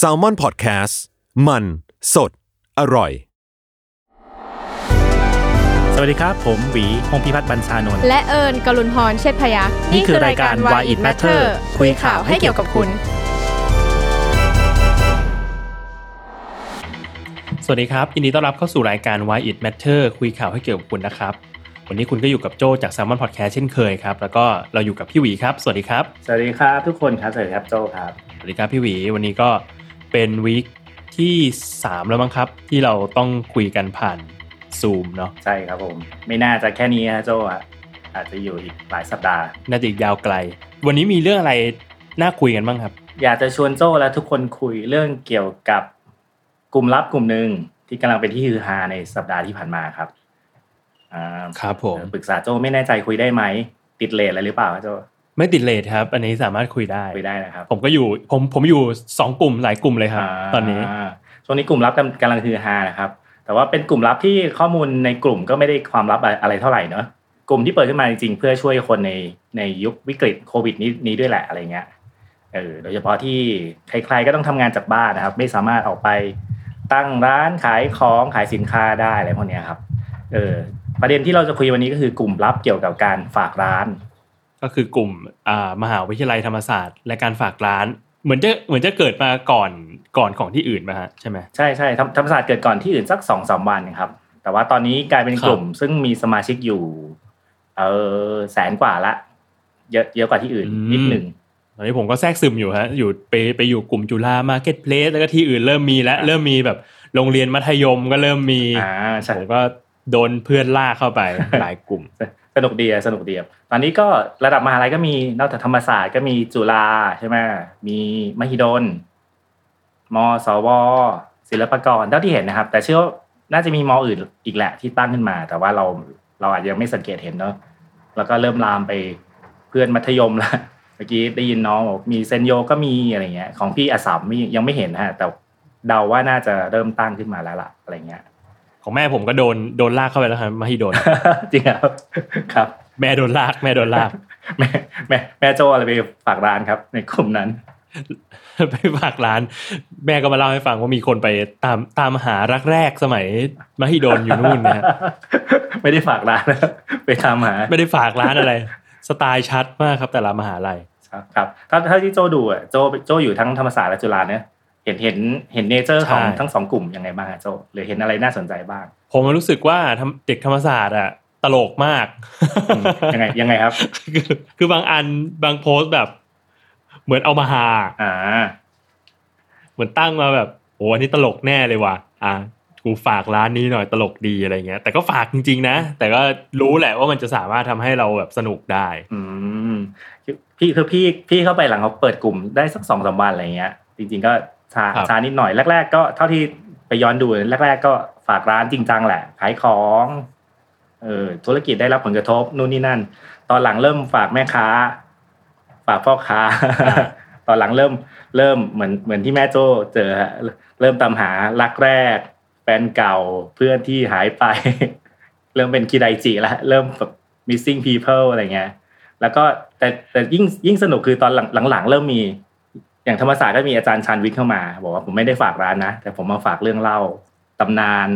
S a l ม o n PODCAST มัน สด อร่อย สวัสดีครับ ผมหวีพงพิพัฒน์บัญชานนท์และเอิญกลุนพรเชษพยักษ์นี่คือรายการ Why It Matter คุยข่าวให้เกี่ยวกับคุณ สวัสดีครับ ยินดีต้อนรับเข้าสู่รายการ Why It Matter คุยข่าวให้เกี่ยวกับคุณนะครับวันนี้คุณก็อยู่กับโจจาก Salmon Podcast เช่นเคยครับ แล้วก็เราอยู่กับพี่หวีครับ สวัสดีครับ สวัสดีครับทุกคนครับ สวัสดีครับโจครับส วัสดีครับพี่หวีวันนี้ก็เป็นวีคที่3แล้วมั้งครับ ที่เราต้องคุยกันผ่านซูมเนาะใช่ครับผม ไม่น่าจะแค่นี้นะโจอะอาจจะอยู่อีกหลายสัปดาห์ น่าจะอีกยาวไกล วันนี้มีเรื่องอะไรน่าคุยกันบ้างครับ อยากจะชวนโจและทุกคนคุยเรื่องเกี่ยวกับกลุ่มลับกลุ่มหนึ่งที่กำลังเป็นที่ฮือฮาในสัปดาห์ที่ผ่านมาครับอ่าครับผมปรึกษาโจไม่แน่ใจคุยได้ไหม ติดเลทอะไรหรือเปล่าโจ ไม่ติดเลทครับ อันนี้สามารถคุยได้คุยได้นะครับ ผมก็อยู่ผมผมอยู่สองกลุ่มหลายกลุ่มเลยครับ ตอนนี้าช่วงนี้กลุ่มลับกำกำลังฮือฮานะครับ แต่ว่าเป็นกลุ่มลับที่ข้อมูลในกลุ่มก็ไม่ได้ความลับอะไรเท่าไหร่เนอะกลุ่มที่เปิดขึ้นมาจริงๆเพื่อช่วยคนในในยุควิกฤตโควิดนี้นี้ด้วยแหละอะไรเงี้ยเออโดยเฉพาะที่ใครๆก็ต้องทำงานจากบ้านนะครับ ไม่สามารถออกไปตั้งร้านขายของขายสินค้าได้อะไรพวกเนี้ยครับเออประเด็นที่เราจะคุยวันนี้ก็คือกลุ่มลับเกี่ยวกับการฝากร้าน ก็คือกลุ่มอ่ามหาวิทยาลัยธรรมศาสตร์ และการฝากร้าน เหมือนจะเหมือนจะเกิดมาก่อนก่อนของที่อื่นมาฮะใช่ไหมใช่ใช่ธรรมธรรมศาสตร์เกิดก่อนที่อื่นสักสองสามวันครับ แต่ว่าตอนนี้กลายเป็นครับกลุ่ม ซึ่งมีสมาชิกอยู่เออแสนกว่าละ เยอะเยอะกว่าที่อื่นนิดหนึ่งตอนนี้ผมก็แทรกซึมอยู่ฮะอยู่ไปไปอยู่กลุ่มจุฬา marketplace แล้วก็ที่อื่นเริ่มมีแล้วอ่าเริ่มมีแบบโรงเรียนมัธยมก็เริ่มมีอ่าใช่ผมก็โดนเพื่อนลากเข้าไปหลายกลุ่ม สนุกดีอะสนุกดีอะตอนนี้ก็ระดับมหาลัยก็มีนอกจากธรรมศาสตร์ก็มีจุฬาใช่ไหมมีมหิดลมสวศิลปากรเท่าที่เห็นนะครับ แต่เชื่อว่าน่าจะมีมออื่นอีกแหละที่ตั้งขึ้นมา แต่ว่าเราเราอาจจะยังไม่สังเกตเห็นเนาะแล้วก็เริ่มลามไปเพื่อนมัธยมละเมื่อกี้ได้ยินน้องบอกมีเซนโยก็มีอะไรเงี้ย ของพี่อสามยังไม่เห็นฮะแต่เดาว่าน่าจะเริ่มตั้งขึ้นมาแล้วล่ะอะไรเงี้ย ของแม่ผมก็โดนโดนลากเข้าไปแล้วครับมาให้โดนจริงครับครับ แม่โดนลากแม่โดนลาก แม่แม่แม่โจอะไรไปฝากร้านครับ ในกลุ่มนั้น ไปฝากร้าน แม่ก็มาเล่าให้ฟังว่ามีคนไปตามตามหารักแรกสมัยมหิดลอยู่นู่นนะฮะไม่ได้ฝากร้านนะไปทำหา ไม่ได้ฝากร้านอะไร สไตล์ชัดมากครับแต่ละมหาลัยครับครับ ถ้าถ้าที่โจดูอะโจโจอยู่ทั้งธรรมศาสตร์และจุฬาเนี่ย เห็นเห็นเห็นเนเจอร์ของใช่ทั้งสองกลุ่มยังไงบ้างอะโจหรือเห็นอะไรน่าสนใจบ้าง ผมรู้สึกว่าทำเด็กธรรมศาสตร์อะตลกมากอืมยังไงยังไงครับ คือคือบางอันบางโพสต์แบบ เหมือนเอามาหาอ่า เหมือนตั้งมาแบบโอ้อันนี้ตลกแน่เลยว่ะ อะกูฝากร้านนี้หน่อยตลกดีอะไรเงี้ย แต่ก็ฝากจริง ๆ นะ แต่ก็รู้แหละว่ามันจะสามารถทำให้เราแบบสนุกได้ อืมพี่คือพี่พี่เข้าไปหลังเขาเปิดกลุ่มได้สักสองสามวันอะไรเงี้ย จริง ๆ ก็ ช้าครับช้านิดหน่อยแรก ๆ ก็เท่าที่ไปย้อนดูแรก ๆ ก็ฝากร้านจริงจังแหละขายของเออธุรกิจได้รับผลกระทบนู่นนี่นั่น ตอนหลังเริ่มฝากแม่ค้า ฝากพ่อค้า ตอนหลังเริ่มเริ่มเหมือนเหมือนที่แม่โจ้เจอฮะเริ่มตามหารักแรก แฟนเก่าเพื่อนที่หายไป เริ่มเป็นคิไดจิแล้วเริ่มแบบ missing people อะไรเงี้ยแล้วก็แต่แต่ยิ่งยิ่งสนุกคือตอนหลังหลังๆเริ่มมี อย่างธรรมศาสตร์ก็มีอาจารย์ชานวิทย์เข้ามา บอกว่าผมไม่ได้ฝากร้านนะ แต่ผมมาฝากเรื่องเล่าตำนาน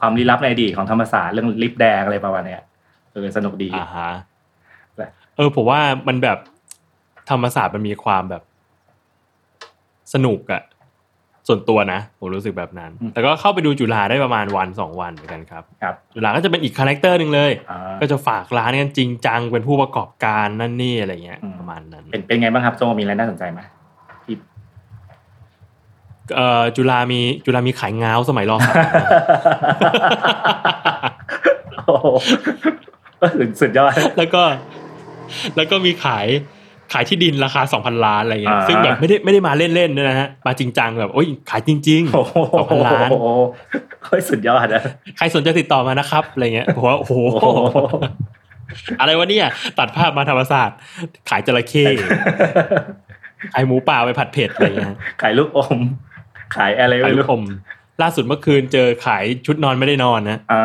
ความลี้ลับในอดีตของธรรมศาสตร์เรื่องลิฟต์แดงอะไรประมาณเนี้ยเออสนุกดีอ่าฮะเออผมว่ามันแบบธรรมศาสตร์มันมีความแบบสนุกอะส่วนตัวนะผมรู้สึกแบบนั้น แต่ก็เข้าไปดูจุฬาได้ประมาณวันสองวันเหมือนกันครับครับจุฬาก็จะเป็นอีก character หนึ่งเลย ก็จะฝากร้านกันจริงจังเป็นผู้ประกอบการนั่นนี่อะไรเงี้ยประมาณนั้น เป็นเป็นไงบ้างครับโจมีอะไรน่าสนใจไหม จุฬามีจุฬามีขายง้าวสมัยรอสามโอ้โหสุดยอดแล้วก็ แล้วก็มีขายขายที่ดินราคาสองพันล้านอะไรเงี้ยอ่าซึ่งแบบไม่ได้ไม่ได้มาเล่นๆด้วยนะฮะมาจริงจังแบบโอ้ยขายจริงโอ้โหสองพันล้านเฮ้ยสุดยอดนะๆใครสนใจติดต่อมานะครับอะไรเงี้ยผมว่าโอ้โหโอ้โหอะไรวะเนี่ย ตัดภาพมาธรรมศาสตร์ ขายจระเข้ขายหมูป่าไปผัดเผ็ดอะไรเงี้ยขายลูกอม ขายอะไรขายไม่ลูรู้กอมล่าสุดเมื่อคืนเจอขายชุดนอนไม่ได้นอนนะอ่า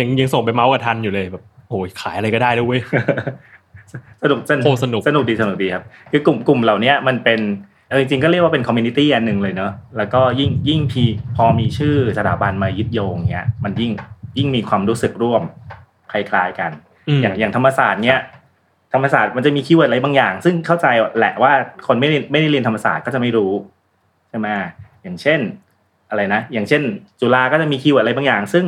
ยังยังส่งไปเมาท์กับทันอยู่เลยแบบโอ้ยขายอะไรก็ได้แล้วเว้ยสนุกสนุกโคตรสนุกสนุกดีสนุกดีครับ คือกลุ่มกลุ่มเหล่าเนี้ยมันเป็นเอาจริงๆก็เรียกว่าเป็น community อันหนึ่งเลยเนอะแล้วก็ยิ่งยิ่งพีพอมีชื่อสถาบันมายึดโยงเนี้ยมันยิ่งยิ่งมีความรู้สึกร่วมคล้ายๆกันอืมอย่างอย่างธรรมศาสตร์เนี้ยธรรมศาสตร์มันจะมี keyword อะไรบางอย่าง ซึ่งเข้าใจแหละว่าคนไม่ได้ไม่ได้เรียนธรรมศาสตร์ก็จะไม่รู้ ใช่ไหมอย่างเช่นอะไรนะ อย่างเช่น จุฬาก็จะมี keyword อะไรบางอย่าง ซึ่ง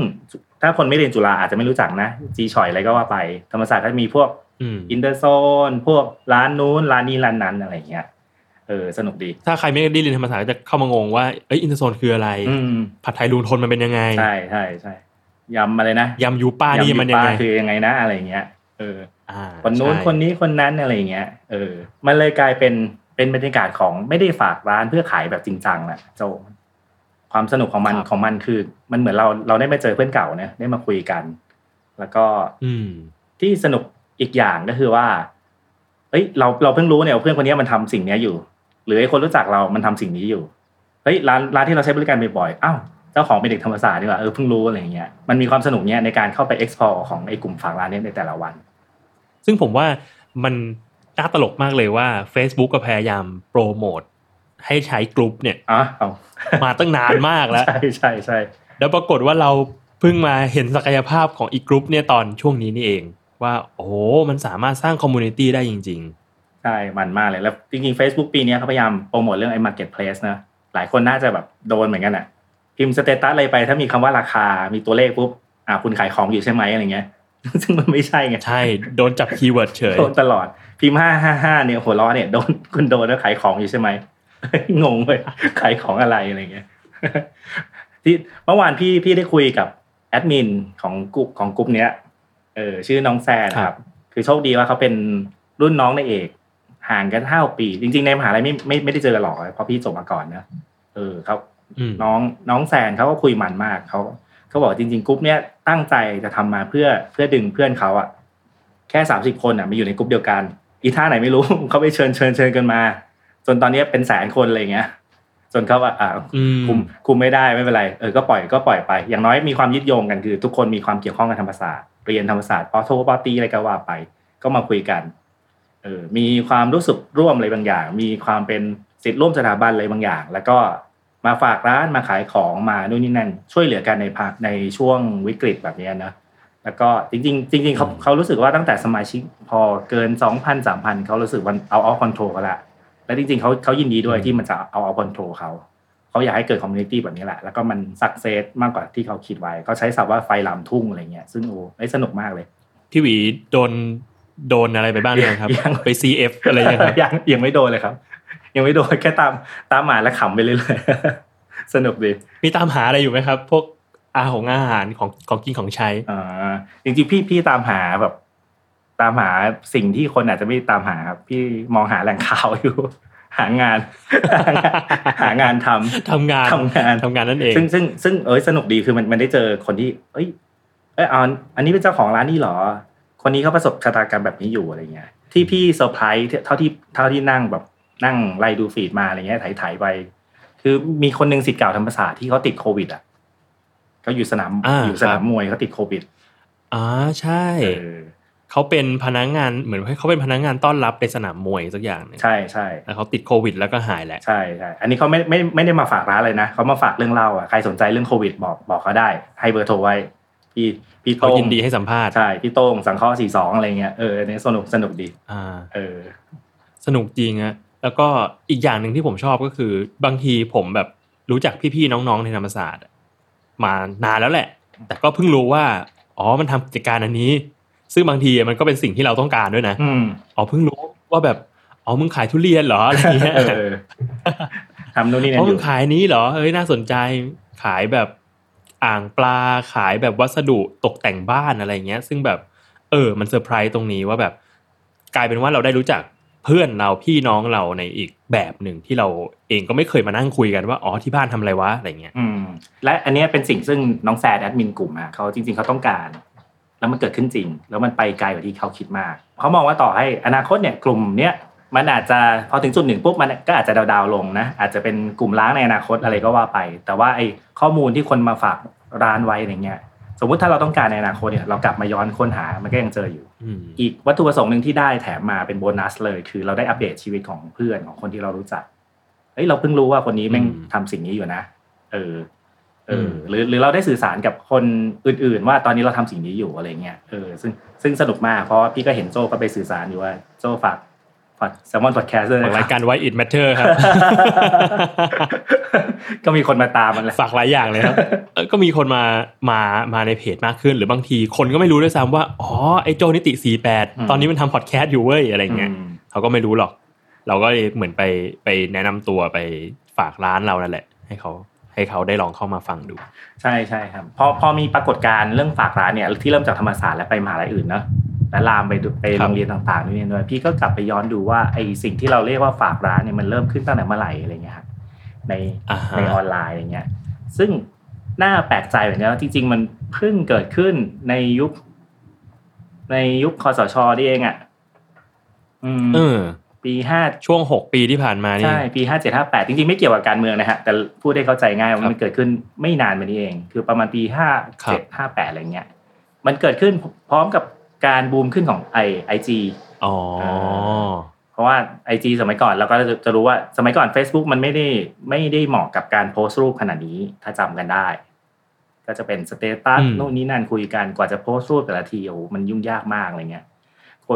ถ้าคนไม่เรียนจุฬาอาจจะไม่รู้จักนะจีชอยอะไรก็ว่าไป ธรรมศาสตร์ก็จะมีพวกอืม Inter Zone พวกร้านนู้นร้านนี้ร้านนั้นอะไรเงี้ยเออสนุกดี ถ้าใครไม่ได้เรียนธรรมศาสตร์ก็จะเข้ามางงว่าเอ้ย Inter Zone คืออะไรอืมผัดไทยลุงทนมันเป็นยังไงใช่ใช่ใช่ยำอะไรนะยำยูป้านี่ยำมันยังไงปลาคือยังไงนะอะไรเงี้ย เอออ่าคนนู้นใช่คนนี้คนนั้นอะไรเงี้ยเออ มันเลยกลายเป็น เป็นบรรยากาศของไม่ได้ฝากร้านเพื่อขายแบบจริงจังแหละโจความสนุกของมันของมันคือ มันเหมือนเราเราได้มาเจอเพื่อนเก่าเนี่ยได้มาคุยกัน แล้วก็ อืมที่สนุกอีกอย่างก็คือว่าเฮ้ย เราเราเพิ่งรู้เนี่ยว่าเพื่อนคนนี้มันทำสิ่งเนี้ยอยู่ หรือไอ้คนรู้จักเรามันทำสิ่งนี้อยู่เฮ้ยร้านร้านที่เราใช้บริการบ่อยๆอ้าวเจ้าของเป็นเด็กธรรมศาสตร์นี่หว่าเออเพิ่งรู้อะไรอย่างเงี้ยมันมีความสนุกเนี้ยในการเข้าไป explore ของไอ้กลุ่มฝากร้านเนี้ยในแต่ละวัน ซึ่งผมว่ามัน น่าตลกมากเลยว่า Facebook ก็พยายามโปรโมทให้ใช้กลุ่มเนี่ยอะเอามาตั้งนานมากแล้ว ใช่ใช่ใช่แล้วปรากฏว่าเราเพิ่งมาเห็นศักยภาพของอีกกลุ่มเนี่ยตอนช่วงนี้นี่เอง ว่าโอ้โหมันสามารถสร้าง community ได้จริงใช่ มันมากเลย แล้วจริงๆ Facebook ปีเนี้ยเขาพยายามโปรโมทเรื่องไอ้ marketplace นะ หลายคนน่าจะแบบโดนเหมือนกันอะ พิมพ์ status อะไรไปถ้ามีคำว่าราคา มีตัวเลขปุ๊บ อ่าคุณขายของอยู่ใช่ไหมอะไรเงี้ย ซึ่งมันไม่ใช่ไงๆใช่ โดนจับ keyword เฉย โดนตลอด พิมพ์ห้าห้าห้าเนี่ยหัวเราะเนี่ยโดนคุณโดนแล้วขายของอยู่ใช่ไหมงงเลยขายของอะไรอะไรเงี้ยที่เมื่อวานพี่พี่ได้คุยกับแอดมินของกลุ่มของกลุ่มเนี้ยเออชื่อน้องแซนครับ คือโชคดีว่าเขาเป็นรุ่นน้องในเอก ห่างกันห้าปี จริง ๆ ในมหาลัยไม่ไม่ไม่ได้เจอกันหรอกเพราะพี่จบมาก่อนนะเออเขาอืมน้องน้องแซนเขาก็คุยมันมากเขาเขาบอกจริงๆกลุ่มเนี้ยตั้งใจจะทำมาเพื่อเพื่อดึงเพื่อนเขาอะแค่สามสิบคนอะมาอยู่ในกลุ่มเดียวกัน อีท่าไหนไม่รู้เขาไปเชิญเชิญเชิญกันมา จนตอนนี้เป็นแสนคนอะไรเงี้ย จนเขาว่าอ่าอืมคุมคุมไม่ได้ไม่เป็นไรเออก็ปล่อยก็ปล่อยไป อย่างน้อยมีความยึดโยงกันคือ ทุกคนมีความเกี่ยวข้องกับธรรมศาสตร์เรียนธรรมศาสตร์ปอโทปอตรีอะไรก็ว่าไป ก็มาคุยกันเออมีความรู้สึกร่วมอะไรบางอย่าง มีความเป็นศิษย์ร่วมสถาบันอะไรบางอย่าง แล้วก็มาฝากร้านมาขายของมานู่นนี่นั่นช่วยเหลือกันในภาคในช่วงวิกฤตแบบเนี้ยนะ แล้วก็จริงๆจริงๆเขาเขารู้สึกว่าตั้งแต่สมาชิกพอเกินสองพันสามพันเขารู้สึกมัน out of control กันละและจริงๆเขาเขายินดีด้วยที่มันจะ out of control เขาเขาอยากให้เกิด community แบบนี้แหละ แล้วก็มัน success มากกว่าที่เขาคิดไว้เขาใช้ศัพท์ว่าไฟลามทุ่งอะไรเงี้ยซึ่งโอ้ได้สนุกมากเลยพี่หวีโดนโดนอะไรไปบ้างหรือยังครับยังไป CF อะไรยังครับยังยังไม่โดนเลยครับ ยังไม่โดนแค่ตามตามหมาและขำไปเรื่อยๆสนุกดีมีตามหาอะไรอยู่ไหมครับ พวก อาของอาหารของของกินของใช้อ่าจริงๆพี่พี่ตามหาแบบ ตามหาสิ่งที่คนอาจจะไม่ตามหาครับพี่มองหาแหล่งข่าวอยู่ หางาน หางานทำทำงานทำงานทำงานนั่นเอง ซึ่งซึ่งซึ่งเอ้ยสนุกดีคือมันมันได้เจอคนที่ เอ้ย เอ้ยเอาอันนี้เป็นเจ้าของร้านนี่เหรอ คนนี้เขาประสบชะตากรรมแบบนี้อยู่อะไรเงี้ยที่พี่เซอร์ไพรส์เท่าที่เท่าที่นั่งแบบนั่งไล่ดู feed มาอะไรเงี้ยถ่ายๆไป คือมีคนหนึ่งศิษย์เก่าธรรมศาสตร์ที่เขาติดโควิดอะ เขาอยู่สนามอ่าอยู่สนามครับมวยเขาติดโควิดอ๋อใช่เออเขาเป็นพนักงานเหมือนเขาเป็นพนักงานต้อนรับในสนามมวยสักอย่างหนึงใช่ใช่แล้วเขาติดโควิด แล้วก็หายแหละใช่ใช่อันนี้เขาไม่ไม่ไม่ได้มาฝากร้านเลยนะเขามาฝากเรื่องเล่าอะใครสนใจเรื่องโควิดบอกบอกเขาได้ ให้เบอร์โทรไว้พี่พี่เขาโต้งยินดีให้สัมภาษณ์ใช่พี่โต้งสังเคราะห์สี่สองอะไรเงี้ยเอออันนี้สนุกสนุกดีอ่าเออ สนุกจริงอะแล้วก็อีกอย่างหนึ่งที่ผมชอบก็คือ บางทีผมแบบรู้จักพี่ๆน้องๆในธรรมศาสตร์อะ มานานแล้วแหละ แต่ก็เพิ่งรู้ว่าอ๋อมันทำกิจการอันนี้ ซึ่งบางทีมันก็เป็นสิ่งที่เราต้องการด้วยนะอืมอ๋อเพิ่งรู้ว่าแบบอ๋อมึงขายทุเรียนเหรออะไรเงี้ยเออทำนู่นนี่นั่อ๋นออมึยู่งขายนี้เหรอเอ้ยน่าสนใจขายแบบอ่างปลาขายแบบวัสดุตกแต่งบ้านอะไรเงี้ย ซึ่งแบบเออ มันเซอร์ไพรส์ตรงนี้ว่าแบบ กลายเป็นว่าเราได้รู้จักเพื่อนเราพี่น้องเราในอีก แบบหนึ่งที่เราเองก็ไม่เคยมานั่งคุยกันว่าอ๋อที่บ้านทำอะไรวะอะไรเงี้ยอืมและอันนี้เป็นสิ่งซึ่งน้องแซดแอดมินกลุ่มอะเขาจริง ๆเขาต้องการ แล้วมันเกิดขึ้นจริง แล้วมันไปไกลกว่าที่เขาคิดมากเขามองว่าต่อให้อนาคตเนี่ยกลุ่มเนี้ยมันอาจจะพอถึงจุดหนึ่งปุ๊บมันก็อาจจะดาวๆลงนะอาจจะเป็นกลุ่มล้างในอนาคตอะไรก็ว่าไป แต่ว่าไอ้ข้อมูลที่คนมาฝากร้านไว้อะไรเงี้ย สมมุติถ้าเราต้องการในอนาคตเนี่ยเรากลับมาย้อนค้นหามันก็ยังเจออยู่อืมอีกวัตถุประสงค์หนึ่งที่ได้แถมมาเป็นโบนัสเลย คือเราได้อัปเดตชีวิตของเพื่อนของคนที่เรารู้จักเฮ้ยเราเพิ่งรู้ว่าคนนี้แม่งอืมทำสิ่งนี้อยู่นะ เออ เออมหรือหรือเราได้สื่อสารกับคนอื่น ๆ ว่าตอนนี้เราทำสิ่งนี้อยู่อะไรเงี้ย เออ ซึ่งซึ่งสนุกมากเพราะพี่ก็เห็นโจก็ไปสื่อสารอยู่ว่าโจฝากฝากแซมมอนพอดแคสต์ด้วยของนะครายการ Why It Matter ครับ ก็มีคนมาตามมันแหละฝากหลายอย่างเลยครับเออก็มีคนมามามาในเพจมากขึ้น หรือบางทีคนก็ไม่รู้ด้วยซ้ำว่าอ๋อไอ้โจนิติสี่แปดตอนนี้มันทำพอดแคสต์อยู่เว้ยอะไรเงี้ยอืมเขาก็ไม่รู้หรอก เราก็เลยเหมือนไปไปแนะนำตัวไปฝากร้านเรานั่นแหละ ให้เขาให้เขาได้ลองเข้ามาฟังดู ใช่ใช่ครับพอพอมีปรากฏการณ์เรื่องฝากร้านเนี่ยที่เริ่มจากธรรมศาสตร์และไปมหาลัยอื่นเนอะและลามไปดูไปครัโรบงเรียนต่างๆด้วยด้วยพี่ก็กลับไปย้อนดูว่าไอสิ่งที่เราเรียกว่าฝากร้านเนี่ยมันเริ่มขึ้นตั้งแต่เมื่อไหร่อะไรเงี้ยครับ ในอ่าฮะในออนไลน์อะไรเงี้ยซึ่งน่าแปลกใจเหมือนกันว่าจริง ๆ มันเพิ่งเกิดขึ้นในยุค ในยุคคอสชนี่เองอะอืมเออ ปีห้าช่วงหกปีที่ผ่านมานี่ใช่ปีห้าเจ็ดห้าแปดจริง ๆ ไม่เกี่ยวกับการเมืองนะฮะ แต่พูดได้เข้าใจง่ายว่าครับมันเกิดขึ้นไม่นานมานี้เอง คือประมาณปีห้าเจ็ดครับห้าแปดอะไรเงี้ยมันเกิดขึ้นพร้อมกับการบูมขึ้นของไอไอจีอ๋อ เพราะว่าไอจีสมัยก่อนเราก็จะจะรู้ว่าสมัยก่อน Facebook มันไม่ได้ไม่ได้เหมาะกับการโพสต์รูปขนาดนี้ถ้าจำกันได้ ก็จะเป็น status อืมนู่นนี่นั่นคุยกันกว่าจะโพสต์รูปแต่ละทีโอ้โหมันยุ่งยากมากอะไรเงี้ย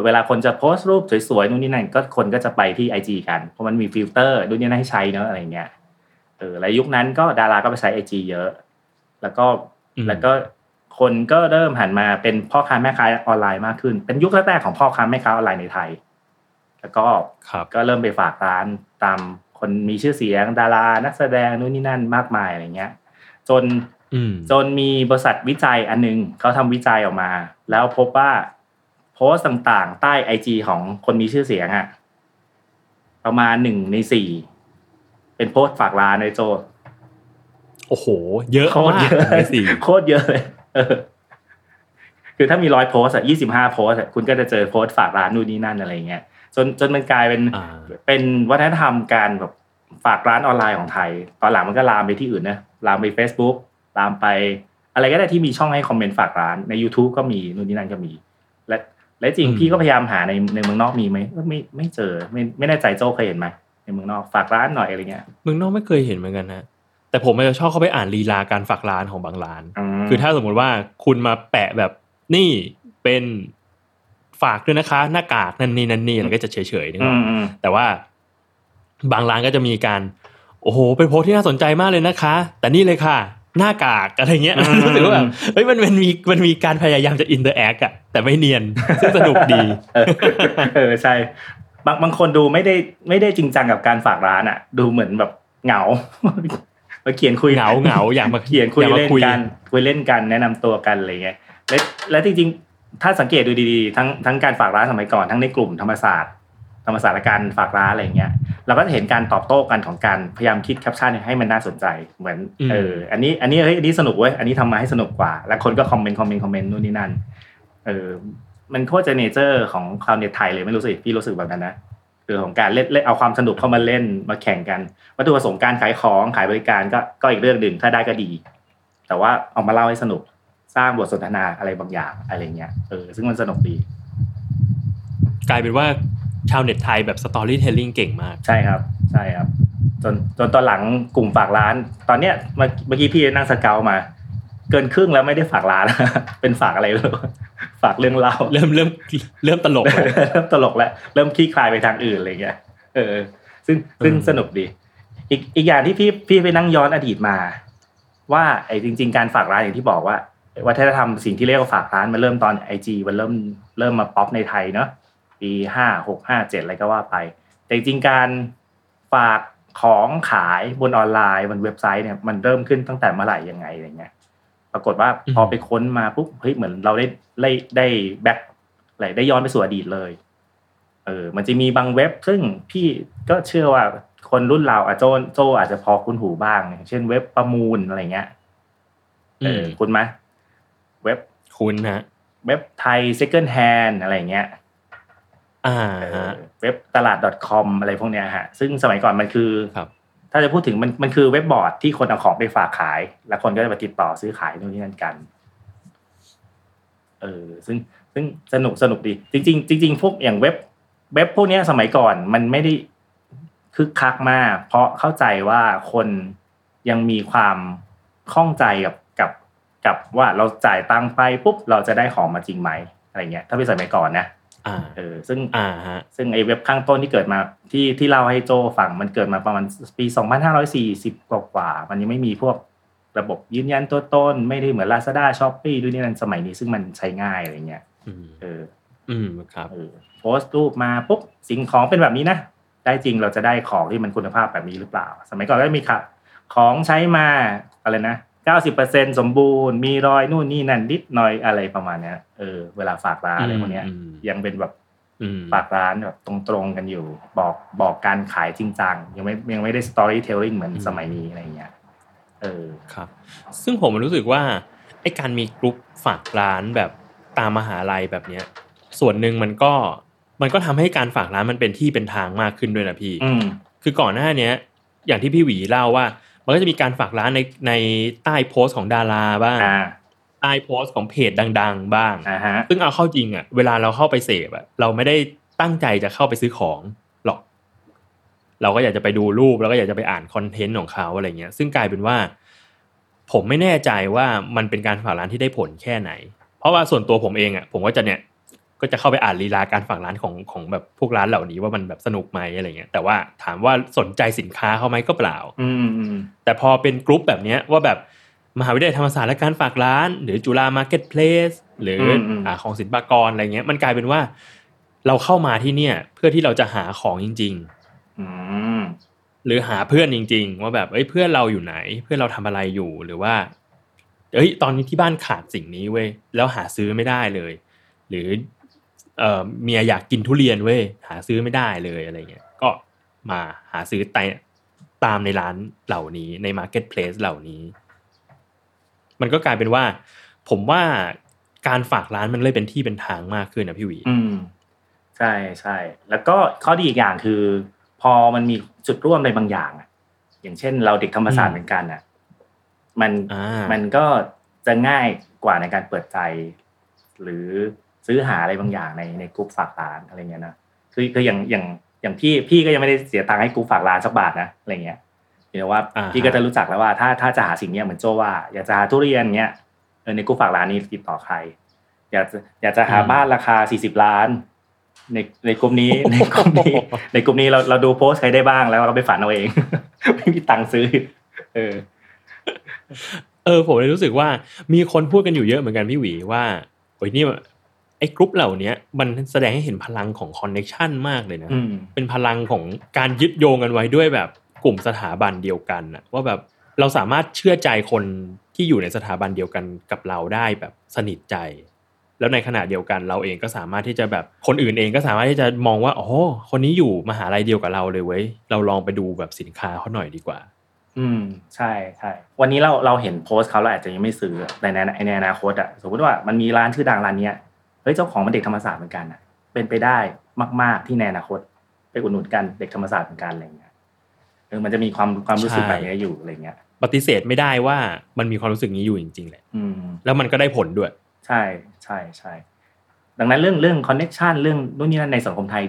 เวลาคนจะโพสต์รูปสวยๆนู่นนี่นั่นก็คนก็จะไปที่ไอจีกันเพราะมันมีฟิลเตอร์นู่นนี่นั่นให้ใช้เนอะอะไรเงี้ยเออแล้วยุคนั้นก็ดาราก็ไปใช้ไอจเยอะ แล้วก็อืมแล้วก็คนก็เริ่มหันมาเป็นพ่อค้าแม่ค้าออนไลน์มากขึ้น เป็นยุคแรกๆของพ่อค้าแม่ค้าออนไลน์ในไทย แล้วก็ครับก็เริ่มไปฝากร้านตามคนมีชื่อเสียงดารานักแสดงนู่นนี่นั่นมากมายอะไรเงี้ย จนอืมจนมีบริษัทวิจัยอันนึงเขาทำวิจัยออกมา แล้วพบว่าโพสต์ต่างๆ ใต้ไอจของคนมีชื่อเสียงอะประมาณหนึ่งในสี่เป็นโพสต์ฝากร้านในโจ โอ้โห เยอะโคตรมากเยอะในสี่โคตรเยอะเลยเออคือถ้ามีร้อยโพสอะยี่สิบห้าโพสอะคุณก็จะเจอโพสต์ฝากร้านนู่นนี่นั่นอะไรเงี้ย จนจนมันกลายเป็นอ่าเป็นวัฒนธรรมการแบบฝากร้านออนไลน์ของไทย ตอนหลังมันก็ลามไปที่อื่นนะลามไป Facebook ลามไป อะไรก็ได้ที่มีช่องให้คอมเมนต์ฝากร้านใน YouTube ก็มีนู่นนี่นั่นก็มี และและจริงอืมพี่ก็พยายามหาในในเมืองนอกมีไหมเออไม่ไม่เจอไม่ไม่แน่ใจโจ้เคยเห็นไหมในเมืองนอกฝากร้านหน่อยอะไรเงี้ยเมืองนอกไม่เคยเห็นเหมือนกันนะแต่ผมจะชอบเข้าไปอ่านลีลาการฝากร้านของบางร้านมคือถ้าสมมุติว่าคุณมาแปะแบบนี่เป็น ฝากด้วยนะคะ หน้ากากนั่นนี่นั่นนี่เราก็จะเฉยๆนึกออือกมอืมแต่ว่าบางร้านก็จะมีการโอ้โหเป็นโพสต์ที่น่าสนใจมากเลยนะคะ แต่นี่เลยค่ะ หน้ากากอะไรเงี้ยรู้สึกว่าแบบเฮ้ยมันมันมีมันมีการพยายามจะ interact อะแต่ไม่เนียนซึ่งสนุกดีเออเออใช่บางบางคนดูไม่ได้ไม่ได้จริงจังกับการฝากร้านอะดูเหมือนแบบเหงามาเขียนคุยเหงาเหงาอยากมาเขียนคุยอยากมาเล่นกันคุยเล่นกันแนะนำตัวกันอะไรเงี้ยและและจริงๆ ถ้าสังเกตดูดีๆทั้งทั้งการฝากร้านสมัยก่อนทั้งในกลุ่มธรรมศาสตร์ ธรรมศาสตร์และการฝากร้านอะไรเงี้ยเราก็จะเห็นการตอบโต้กันของการพยายามคิดแคปชั่นให้มันน่าสนใจเหมือนเอออันนี้อันนี้เฮ้ยอันนี้สนุกเว้ยอันนี้ทำมาให้สนุกกว่า แล้วคนก็ comment comment comment นู่นนี่นั่นเออมันโคตรจะ nature ของชาวเน็ตไทยเลยไม่รู้สิพี่รู้สึกแบบนั้นนะคือของการเล่นเล่นเอาความสนุกเข้ามาเล่นมาแข่งกันวัตถุประสงค์การขายของขายบริการก็ก็อีกเรื่องหนึ่งถ้าได้ก็ดี แต่ว่าเอามาเล่าให้สนุก สร้างบทสนทนาอะไรบางอย่างอะไรเงี้ยเออซึ่งมันสนุกดี กลายเป็นว่าชาวเน็ตไทยแบบ storytelling เก่งมาก ใช่ครับ ใช่ครับ จนจนตอนหลังกลุ่มฝากร้าน ตอนเนี้ยเมื่อเมื่อกี้พี่นั่งสเกลมา เกินครึ่งแล้วไม่ได้ฝากร้าน เป็นฝากอะไรไม่รู้ฝากเรื่องเล่าเริ่มเริ่มเริ่มตลกแล้วเริ่มตลกแล้วเริ่มคลี่คลายไปทางอื่นอะไรเงี้ยเออ ซึ่งซึ่งอืมสนุกดี อีกอีกอย่างที่พี่พี่ไปนั่งย้อนอดีตมา ว่าไอ้จริง ๆ การฝากร้านอย่างที่บอกว่า วัฒนธรรมสิ่งที่เรียกว่าฝากร้านมันเริ่มตอนไอจีมันเริ่มเริ่มมาป๊อปในไทยเนาะปีห้าหกห้าเจ็ดอะไรก็ว่าไป แต่จริงๆการฝากของขายบนออนไลน์บนเว็บไซต์เนี่ยมันเริ่มขึ้นตั้งแต่เมื่อไหร่ยังไงอะไรเงี้ย ปรากฏว่าอืมพอไปค้นมาปุ๊บเฮ้ยเหมือนเราได้ได้ได้แบ็คอะไรได้ย้อนไปสู่อดีตเลยเออมันจะมีบางเว็บ ซึ่งพี่ก็เชื่อว่าคนรุ่นเราอาจโจโจอาจจะพอคุ้นหูบ้างอย่าง เช่นเว็บประมูลอะไรเงี้ยเออมคุณไหม เว็บคุณฮะเว็บไทย second hand อะไรเงี้ยอ่าเออฮะเว็บตลาด .com อะไรพวกเนี้ยฮะซึ่งสมัยก่อนมันคือครับถ้าจะพูดถึงมันมันคือเว็บบอร์ดที่คนเอาของไปฝากขาย แล้วคนก็จะมาติดต่อซื้อขายนู่นนี่นั่นกันเออซึ่งซึ่งสนุกสนุกดี จริง ๆ จริง ๆ พวกอย่างเว็บ เว็บพวกเนี้ยสมัยก่อนมันไม่ได้คึกคักมาก เพราะเข้าใจว่าคนยังมีความข้องใจกับ กับกับว่าเราจ่ายตังค์ไปปุ๊บเราจะได้ของมาจริงไหมอะไรเงี้ยถ้าเป็นสมัยก่อนนะอ่าเออซึ่งอ่าฮะซึ่งไอ้เว็บข้างต้นที่เกิดมาที่ที่เล่าให้โจฟังมันเกิดมาประมาณปี 2540 กว่ากว่าๆมันยังไม่มีพวกระบบยืนยันตัวตน ไม่ได้เหมือน Lazada s h o p e e ด้วยนี่นั่นสมัยนี้ซึ่งมันใช้ง่ายอะไรเงี้ยอืมเออ อืมครับเออโพสต์รูปมาปุ๊บสิ่งของเป็นแบบนี้นะ ได้จริงเราจะได้ของที่มันคุณภาพแบบนี้หรือเปล่า สมัยก่อนก็มีค่ะของใช้มาอะไรนะ 90%สมบูรณ์มีรอยนู่นนี่นั่นนิดหน่อยอะไรประมาณเนี้ยเออเวลาฝากร้านอะไรพวกเนี้ยอืมยังเป็นแบบอืมฝากร้านแบบตรงๆกันอยู่ บอกบอกการขายจริงจังยังไม่ยังไม่ได้ storytelling เหมือนสมัยนี้อะไรเงี้ยเออครับ ซึ่งผมรู้สึกว่าไอ้การมีกลุ่มฝากร้านแบบตามมหาลัยแบบเนี้ย ส่วนหนึ่งมันก็มันก็ทำให้การฝากร้านมันเป็นที่เป็นทางมากขึ้นด้วยนะพี่อืมคือก่อนหน้าเนี้ย อย่างที่พี่หวีเล่าว่า มันก็จะมีการฝากร้านในในใต้โพสต์ของดาราบ้างอ่าใต้โพสต์ของเพจดัง ๆ บ้างอ่าฮะซึ่งเอาเข้าจริงอะเวลาเราเข้าไปเสพอะเราไม่ได้ตั้งใจจะเข้าไปซื้อของหรอก เราก็อยากจะไปดูรูปแล้วก็อยากจะไปอ่านคอนเทนต์ของเขาอะไรเงี้ย ซึ่งกลายเป็นว่า ผมไม่แน่ใจว่ามันเป็นการฝากร้านที่ได้ผลแค่ไหน เพราะว่าส่วนตัวผมเองอะผมก็จะเนี่ย ก็จะเข้าไปอ่านลีลาการฝากร้านของของแบบพวกร้านเหล่านี้ว่ามันแบบสนุกไหมอะไรเงี้ยแต่ว่าถามว่าสนใจสินค้าเขาไหมก็เปล่า อืมอืมแต่พอเป็นกรุ๊ปแบบเนี้ยว่าแบบมหาวิทยาลัยธรรมศาสตร์และการฝากร้าน หรือจุฬามาร์เก็ตเพลสหรือออ่าของศิลปากรอะไรเงี้ยมันกลายเป็นว่า เราเข้ามาที่เนี่ย เพื่อที่เราจะหาของจริงอืมๆหรือหาเพื่อนจริง ๆ ว่าแบบเอ้ยเพื่อนเราอยู่ไหน เพื่อนเราทำอะไรอยู่หรือว่า เอ้ย ตอนนี้ที่บ้านขาดสิ่งนี้เว้ยแล้วหาซื้อไม่ได้เลย หรือ เอ่อเมียอยากกินทุเรียนเว้ยหาซื้อไม่ได้เลยอะไรเงี้ยก็มาหาซื้อแต่ตามในร้านเหล่านี้ใน marketplace เหล่านี้ มันก็กลายเป็นว่า ผมว่าการฝากร้านมันเลยเป็นที่เป็นทางมากขึ้นนะพี่หวีอืมใช่ใช่แล้วก็ข้อดีอีกอย่างคือ พอมันมีจุดร่วมในบางอย่างอะอย่างเช่น เราเด็กธรรมศาสตร์เหมือนกันอะ มันอ่ามันก็จะง่ายกว่าในการเปิดใจ หรือ ซื้อหาอะไรบางอย่างในในกลุ่มฝากร้านอะไรเงี้ยนะคือคืออย่างอย่างอย่างพี่พี่ก็ยังไม่ได้เสียตังค์ให้กลุ่มฝากร้านสักบาทนะอะไรเงี้ยเพียงแต่ว่าอ่าฮะพี่ก็จะรู้จักแล้วว่าถ้าถ้าจะหาสิ่งเนี้ยเหมือนโจว่า อยากจะหาทุเรียนเงี้ยเออในกลุ่มฝากร้านนี้ติดต่อใคร อยากจะอยากจะหาบ้านราคาสี่สิบล้าน ในในกลุ่มนี้ในกลุ่มนี้ ในกลุ่มนี้เราเราดูโพสต์ใครได้บ้างแล้วเราไปฝันเอาเองไม่มีตังค์ซื้อ เออ เออผมเลยรู้สึกว่ามีคนพูดกันอยู่เยอะเหมือนกันพี่หวีว่าโอ้ยนี่ ไอ้กรุ๊ปเหล่าเนี้ยมันแสดงให้เห็นพลังของ connection มากเลยนะอืมเป็นพลังของการยึดโยงกันไว้ด้วยแบบกลุ่มสถาบันเดียวกันนะว่าแบบเราสามารถเชื่อใจคนที่อยู่ในสถาบันเดียวกันกับเราได้แบบสนิทใจ แล้วในขณะเดียวกันเราเองก็สามารถที่จะแบบคนอื่นเองก็สามารถที่จะมองว่าอ๋อคนนี้อยู่มหาลัยเดียวกับเราเลยเว้ยเราลองไปดูแบบสินค้าเขาหน่อยดีกว่า อืมใช่ใช่วันนี้เราเราเห็นโพสต์เขาเราอาจจะยังไม่ซื้อในในในอนาคตอะสมมติว่ามันมีร้านชื่อดังร้านเนี้ย เฮ้ยเจ้าของมันเด็กธรรมศาสตร์เหมือนกันอะเป็นไปได้มาก ๆที่ในอนาคต ไปอุดหนุนกันเด็กธรรมศาสตร์เหมือนกันอะไรเงี้ยเออมันจะมีความความรู้สึกใช่แบบนี้อยู่อะไรเงี้ย ปฏิเสธไม่ได้ว่ามันมีความรู้สึกนี้อยู่จริงๆแหละอืมแล้วมันก็ได้ผลด้วย ใช่ใช่ใช่ดังนั้นเรื่องเรื่อง connection เรื่องนู่นนี่นั่นในสังคมไทย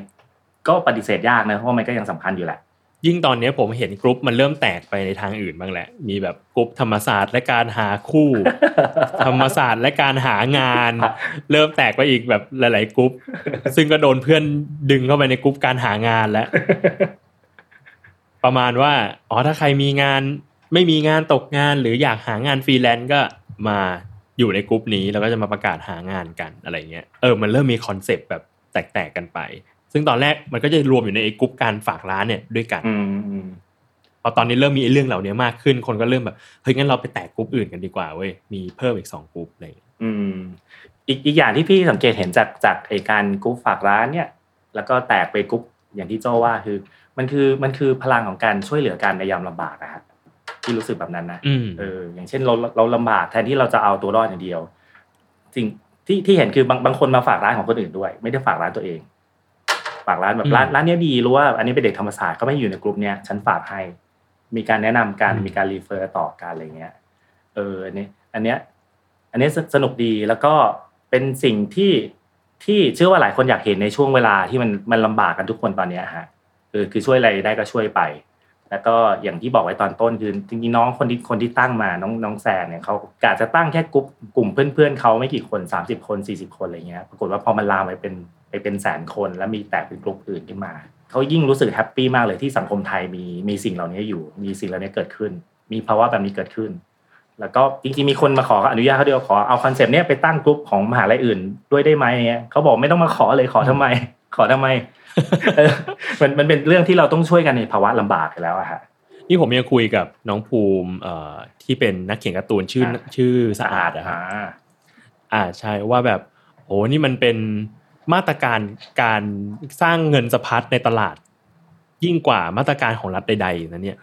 ก็ปฏิเสธยากนะเพราะว่ามันก็ยังสำคัญอยู่แหละ ยิ่งตอนนี้ผมเห็นกรุ๊ปมันเริ่มแตกไปในทางอื่นบ้างแหละ มีแบบกรุ๊ปธรรมศาสตร์และการหาคู่ ธรรมศาสตร์และการหางาน เริ่มแตกไปอีกแบบหลาย ๆกรุ๊ป ซึ่งก็โดนเพื่อนดึงเข้าไปในกรุ๊ปการหางานแล้ว ประมาณว่า อ๋อถ้าใครมีงาน ไม่มีงานตกงานหรืออยากหางานฟรีแลนซ์ก็มาอยู่ในกรุ๊ปนี้แล้วก็จะมาประกาศหางานกันอะไรเงี้ย เออ มันเริ่มมี concept แบบแตกๆกันไป ซึ่งตอนแรกมันก็จะรวมอยู่ในไอ้กรุ๊ปการฝากร้านเนี่ยด้วยกันอืมอืมพอตอนนี้เริ่มมีไอ้เรื่องเหล่านี้มากขึ้น คนก็เริ่มแบบเฮ้ยงั้นเราไปแตกกรุ๊ปอื่นกันดีกว่าเว้ยมีเพิ่มอีกสองกรุ๊ปอะไรอย่างเงี้ยอืมอีกอีกอย่างที่พี่สังเกตเห็นจากจากไอการกรุ๊ปฝากร้านเนี่ย แล้วก็แตกไปกรุ๊ปอย่างที่โจว่าคือ มันคือมันคือพลังของการช่วยเหลือกันในยามลำบากนะฮะที่รู้สึกแบบนั้นนะอืมเอออย่างเช่นเราเราลำบากแทนที่เราจะเอาตัวรอดอย่างเดียวสิ่งที่ที่เห็นคือบางบางคนมาฝากร้านของคนอื่นด้วย ไม่ได้ฝากร้านตัวเอง ฝากร้านแบบร้านอืมร้านเนี้ยดีรู้ว่า อันนี้เป็นเด็กธรรมศาสตร์เขาไม่อยู่ในกลุ่มเนี้ยฉันฝากให้ มีการแนะนำกันอืมมีการ refer ต่อกันอะไรเงี้ยเอออันนี้อันเนี้ยอันนี้สสนุกดีแล้วก็เป็นสิ่งที่ที่เชื่อว่าหลายคนอยากเห็นในช่วงเวลาที่มันมันลำบากกันทุกคนตอนเนี้ยฮะคือคือช่วยอะไรได้ก็ช่วยไป แล้วก็อย่างที่บอกไว้ตอนต้นคือจริงๆน้องคนที่คนที่ตั้งมาน้องน้องแซนเนี่ยเขากะจะตั้งแค่กลุ่มกลุ่มเพื่อนๆเขาไม่กี่คน 30 คน 40 คนอะไรเงี้ยปรากฏว่าพอมันลามไปเป็น ไปเป็นแสนคนแล้วมีแตกเป็นกลุ่มอื่นขึ้นมาเขายิ่งรู้สึกแฮปปี้มากเลยที่สังคมไทยมีมีสิ่งเหล่านี้อยู่ มีสิ่งเหล่านี้เกิดขึ้น มีภาวะแบบนี้เกิดขึ้น แล้วก็จริงๆมีคนมาขออนุญาตเขาเดียวขอเอาคอนเซปต์เนี้ยไปตั้งกลุ่มของมหาลัยอื่น ด้วยได้ไหมเนี่ยเขาบอกไม่ต้องมาขอเลยขอทำไม ขอทำไมเออมันมันเป็นเรื่องที่เราต้องช่วยกันในภาวะลำบากอยู่แล้วอะฮะนี่ผมยังคุยกับน้องภูมิเอ่อที่เป็นนักเขียนการ์ตูนชื่ออ่าชื่อสะอาดอะครับอ่าอ่าใช่ว่าแบบโอ้นี่มันเป็น มาตรการการสร้างเงินสะพัดในตลาด ยิ่งกว่ามาตรการของรัฐใดๆนะเนี่ย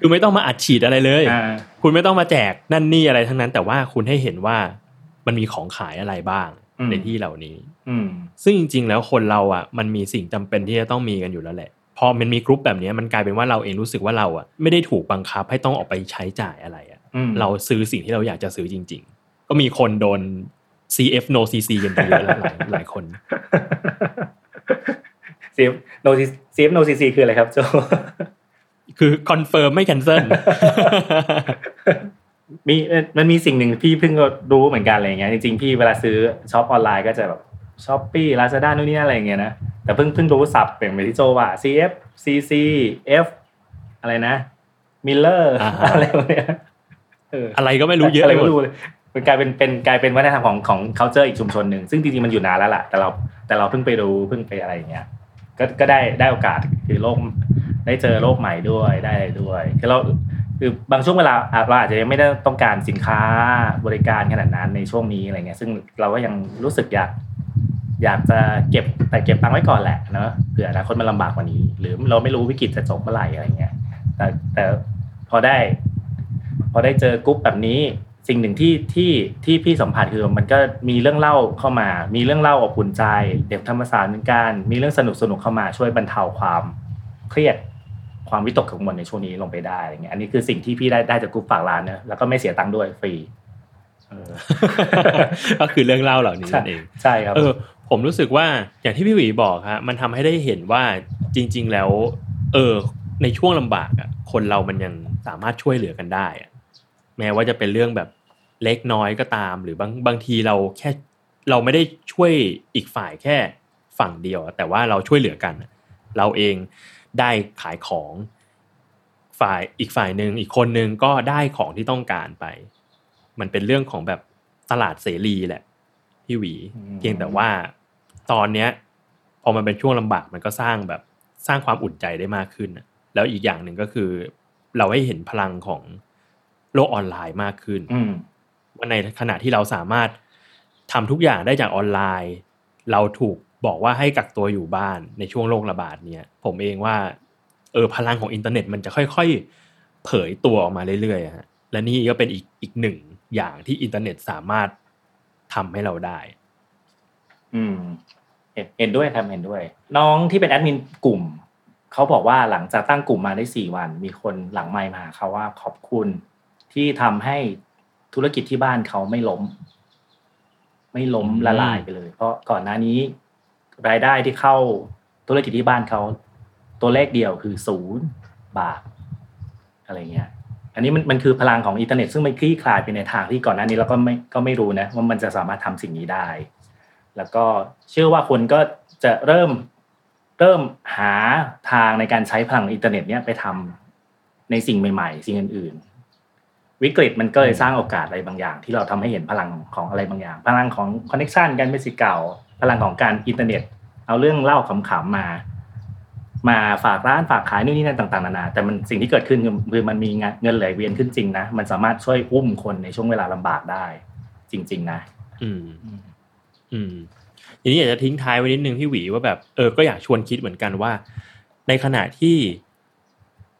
คือไม่ต้องมาอัดฉีดอะไรเลยอ่าคุณไม่ต้องมาแจกนั่นนี่อะไรทั้งนั้น แต่ว่าคุณให้เห็นว่ามันมีของขายอะไรบ้างอืมในที่เหล่านี้ อืมซึ่งจริง ๆ แล้วคนเราอะ มันมีสิ่งจำเป็นที่จะต้องมีกันอยู่แล้วแหละ พอมันมีกรุ๊ปแบบเนี้ยมันกลายเป็นว่าเราเองรู้สึกว่าเราอะไม่ได้ถูกบังคับให้ต้องออกไปใช้จ่ายอะไรอะอืมเราซื้อสิ่งที่เราอยากจะซื้อจริง ๆ ก็มีคนโดน CF no CC กันไปเยอะแล้วหลายหลายคนCF no CC CF no CC คืออะไรครับโจคือ confirm ไม่ cancel มีเอ่อมันมีสิ่งหนึ่งพี่เพิ่งรู้เหมือนกันอะไรเงี้ยจริงๆพี่เวลาซื้อช็อปออนไลน์ก็จะแบบ Shopee Lazada นู่นนี่นั่นอะไรเงี้ยนะแต่เพิ่งเพิ่งรู้ศัพท์เป็นไปที่โจว่า CF CCF อะไรนะมิลเลอร์อ่าฮะอะไรพวกเนี้ยเอออะไรก็ไม่รู้เยอะอะไรไปหมไม่ดรู้เลย มันกลายเป็นเป็นกลายเป็นวัฒนธรรมของของ culture อีกชุมชนหนึ่งซึ่งจริงๆมันอยู่นานแล้วล่ะ แต่เราแต่เราเพิ่งไปรู้เพิ่งไปอะไรอย่างเงี้ยก็ก็ได้ได้โอกาสคือโลกได้เจอโลกใหม่ด้วยได้อะไรด้วยคือเราคือบางช่วงเวลาเราอาจจะยังไม่ได้ต้องการสินค้าบริการขนาดนั้นในช่วงนี้อะไรเงี้ยซึ่งเราก็ยังรู้สึกอยากอยากจะเก็บแต่เก็บตังค์ไว้ก่อนแหละเนอะเผื่ออนาคตมันลำบากกว่านี้ หรือเราไม่รู้วิกฤตจะจบเมื่อไหร่อะไรเงี้ยแต่แต่พอได้ พอได้เจอกรุ๊ปแบบนี้ สิ่งหนึ่งที่ที่ที่พี่สัมผัสคือมันก็มีเรื่องเล่าเข้ามา มีเรื่องเล่าอบอุ่นใจ เด็กธรรมศาสตร์เหมือนกัน มีเรื่องสนุกสนุกเข้ามาช่วยบรรเทาความเครียดความวิตกกังวลในช่วงนี้ลงไปได้อะไรเงี้ยอันนี้คือสิ่งที่พี่ได้ได้จากกรุ๊ปฝากร้านเนอะแล้วก็ไม่เสียตังค์ด้วยฟรีเออก็คือเรื่องเล่าเหล่านี้ใช่นั่นเองใช่ครับเออผมรู้สึกว่าอย่างที่พี่หวีบอกฮะมันทำให้ได้เห็นว่าจริง ๆ แล้ว เออ ในช่วงลำบากอะคนเรามันยังสามารถช่วยเหลือกันได้อะ แม้ว่าจะเป็นเรื่องแบบเล็กน้อยก็ตาม หรือบางบางทีเราแค่เราไม่ได้ช่วยอีกฝ่ายแค่ฝั่งเดียว แต่ว่าเราช่วยเหลือกันอะเราเองได้ขายของฝ่ายอีกฝ่ายหนึ่งอีกคนหนึ่งก็ได้ของที่ต้องการไป มันเป็นเรื่องของแบบตลาดเสรีแหละพี่หวีอืมเพียงแต่ว่าตอนเนี้ยพอมันเป็นช่วงลำบากมันก็สร้างแบบสร้างความอุ่นใจได้มากขึ้นน่ะแล้วอีกอย่างหนึ่งก็คือ เราให้เห็นพลังของ โลกออนไลน์มากขึ้นอืมว่าในขณะที่เราสามารถทำทุกอย่างได้จากออนไลน์ เราถูกบอกว่าให้กักตัวอยู่บ้านในช่วงโรคระบาดเนี่ย ผมเองว่า เออพลังของอินเทอร์เน็ตมันจะค่อยๆ เผยตัวออกมาเรื่อยๆอะฮะและนี่ก็เป็นอีกอีกหนึ่งอย่างที่อินเทอร์เน็ตสามารถทำให้เราได้ อืมเห็นเห็นด้วยครับเห็นด้วย น้องที่เป็นแอดมินกลุ่มเขาบอกว่าหลังจากตั้งกลุ่มมาได้สี่วัน มีคนหลังไมค์มาหาเขาว่าขอบคุณ ที่ทำให้ธุรกิจที่บ้านเขาไม่ล้ม ไม่ล้มอืมละลายไปเลย เพราะก่อนหน้านี้ รายได้ที่เข้าธุรกิจที่บ้านเขา ตัวเลขเดียวคือศูนย์บาทอะไรเงี้ย อันนี้มันมันคือพลังของอินเทอร์เน็ตซึ่งมันคลี่คลายไปในทางที่ก่อนหน้านี้เราก็ไม่ก็ไม่รู้นะว่ามันจะสามารถทำสิ่งนี้ได้ แล้วก็เชื่อว่าคนก็จะเริ่มเริ่มหาทางในการใช้พลังอินเทอร์เน็ตเนี้ยไปทำในสิ่งใหม่ ๆ สิ่งอื่นๆ วิกฤตมันก็เลยสร้างโอกาสอะไรบางอย่าง ที่เราทำให้เห็นพลังของอะไรบางอย่าง พลังของคอนเน t ชันกันเป็นสิเก่า พลังของการอินเทอร์เน็ต เอาเรื่องเล่าขำๆมา มาฝากร้านฝากขายนู่นนี่นั่นต่างๆนานาแต่มันสิ่งที่เกิดขึ้นคือคือมันมีเงินไหลเวียนขึ้นจริงนะมันสามารถช่วยอุ้มคนในช่วงเวลาลำบากได้ จริง ๆ นะ อืม อืมทีนี้อยากจะทิ้งท้ายไว้นิดนึงพี่หวีว่าแบบเออก็อยากชวนคิดเหมือนกันว่า ในขณะที่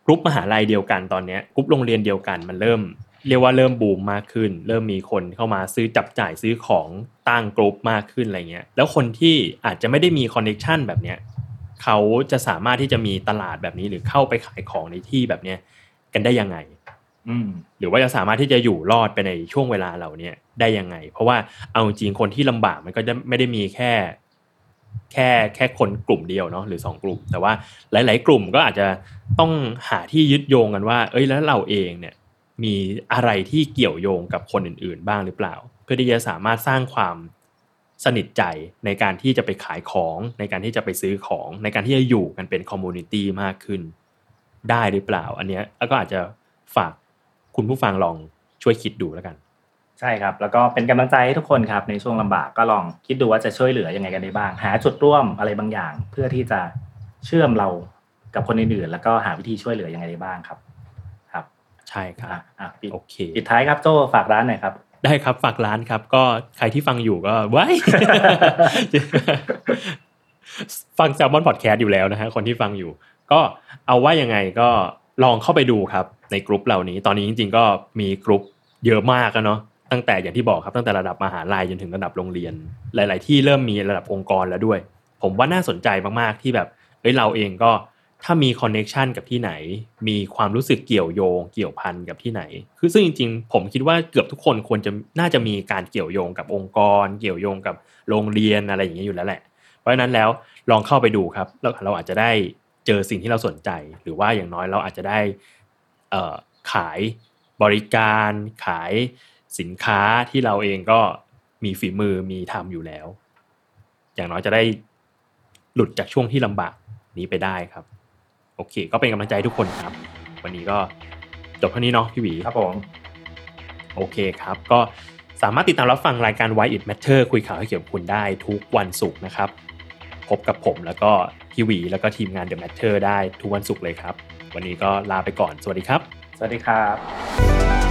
กรุ๊ปมหาลัยเดียวกันตอนเนี้ยกรุ๊ปโรงเรียนเดียวกันมันเริ่ม เรียกว่าเริ่มบูมมากขึ้น เริ่มมีคนเข้ามาซื้อจับจ่ายซื้อของตั้งกรุ๊ปมากขึ้นอะไรเงี้ยแล้วคนที่อาจจะไม่ได้มี connection แบบเนี้ยเขาจะสามารถที่จะมีตลาดแบบนี้หรือเข้าไปขายของในที่แบบเนี้ยกันได้ยังไงอืมหรือว่าจะสามารถที่จะอยู่รอดไปในช่วงเวลาเหล่าเนี้ยได้ยังไง เพราะว่าเอาจริงคนที่ลำบากมันก็จะไม่ได้มีแค่ แค่แค่คนกลุ่มเดียวเนาะหรือสองกลุ่ม แต่ว่าหลาย ๆ กลุ่มก็อาจจะต้องหาที่ยึดโยงกันว่า เอ้ยแล้วเราเองเนี่ย มีอะไรที่เกี่ยวโยงกับคนอื่นๆ บ้างหรือเปล่า เพื่อที่จะสามารถสร้างความสนิทใจในการที่จะไปขายของ ในการที่จะไปซื้อของ ในการที่จะอยู่กันเป็น community มากขึ้น ได้หรือเปล่า อันเนี้ยก็อาจจะฝากคุณผู้ฟังลองช่วยคิดดูแล้วกัน ใช่ครับ แล้วก็เป็นกำลังใจให้ทุกคนครับ ในช่วงลำบากก็ลองคิดดูว่าจะช่วยเหลือยังไงกันได้บ้าง หาจุดร่วมอะไรบางอย่าง เพื่อที่จะเชื่อมเรากับคนอื่นๆแล้วก็หาวิธีช่วยเหลือยังไงได้บ้างครับ ใช่ครับอะอะปิดโอเคปิดท้ายครับโจ้ฝากร้านหน่อยครับได้ครับฝากร้านครับ ก็ใครที่ฟังอยู่ก็ไว้ฟัง Salmon Podcast อยู่แล้วนะฮะคนที่ฟังอยู่ ก็เอาว่ายังไงก็ลองเข้าไปดูครับ ในกลุ่มเหล่านี้ ตอนนี้จริง ๆ ก็มีกลุ่มเยอะมากแล้วเนาะตั้งแต่อย่างที่บอกครับตั้งแต่ระดับมหาลัยจนถึงระดับโรงเรียน หลาย ๆ ที่เริ่มมีระดับองค์กรแล้วด้วย ผมว่าน่าสนใจมากๆที่แบบเอ้ยเราเองก็ ถ้ามี connection กับที่ไหน มีความรู้สึกเกี่ยวโยง เกี่ยวพันกับที่ไหน คือซึ่งจริงๆ ผมคิดว่าเกือบทุกคนควรจะน่าจะมีการเกี่ยวโยงกับองค์กร เกี่ยวโยงกับโรงเรียนอะไรอย่างเงี้ยอยู่แล้วแหละ เพราะฉะนั้นแล้วลองเข้าไปดูครับแล้วเราอาจจะได้เจอสิ่งที่เราสนใจ หรือว่าอย่างน้อยเราอาจจะได้เอ่อขายบริการ ขายสินค้าที่เราเองก็มีฝีมือมีทำอยู่แล้ว อย่างน้อยจะได้หลุดจากช่วงที่ลำบากนี้ไปได้ครับ โอเค ก็เป็นกำลังใจให้ทุกคนครับ วันนี้ก็จบเท่านี้เนาะพี่หวีครับผมโอเคครับ ก็สามารถติดตามรับฟังรายการ Why It Matter คุยข่าวให้เกี่ยวกับคุณได้ทุกวันศุกร์นะครับ พบกับผมแล้วก็พี่หวีแล้วก็ทีมงาน The Matter ได้ทุกวันศุกร์เลยครับ วันนี้ก็ลาไปก่อน สวัสดีครับ สวัสดีครับ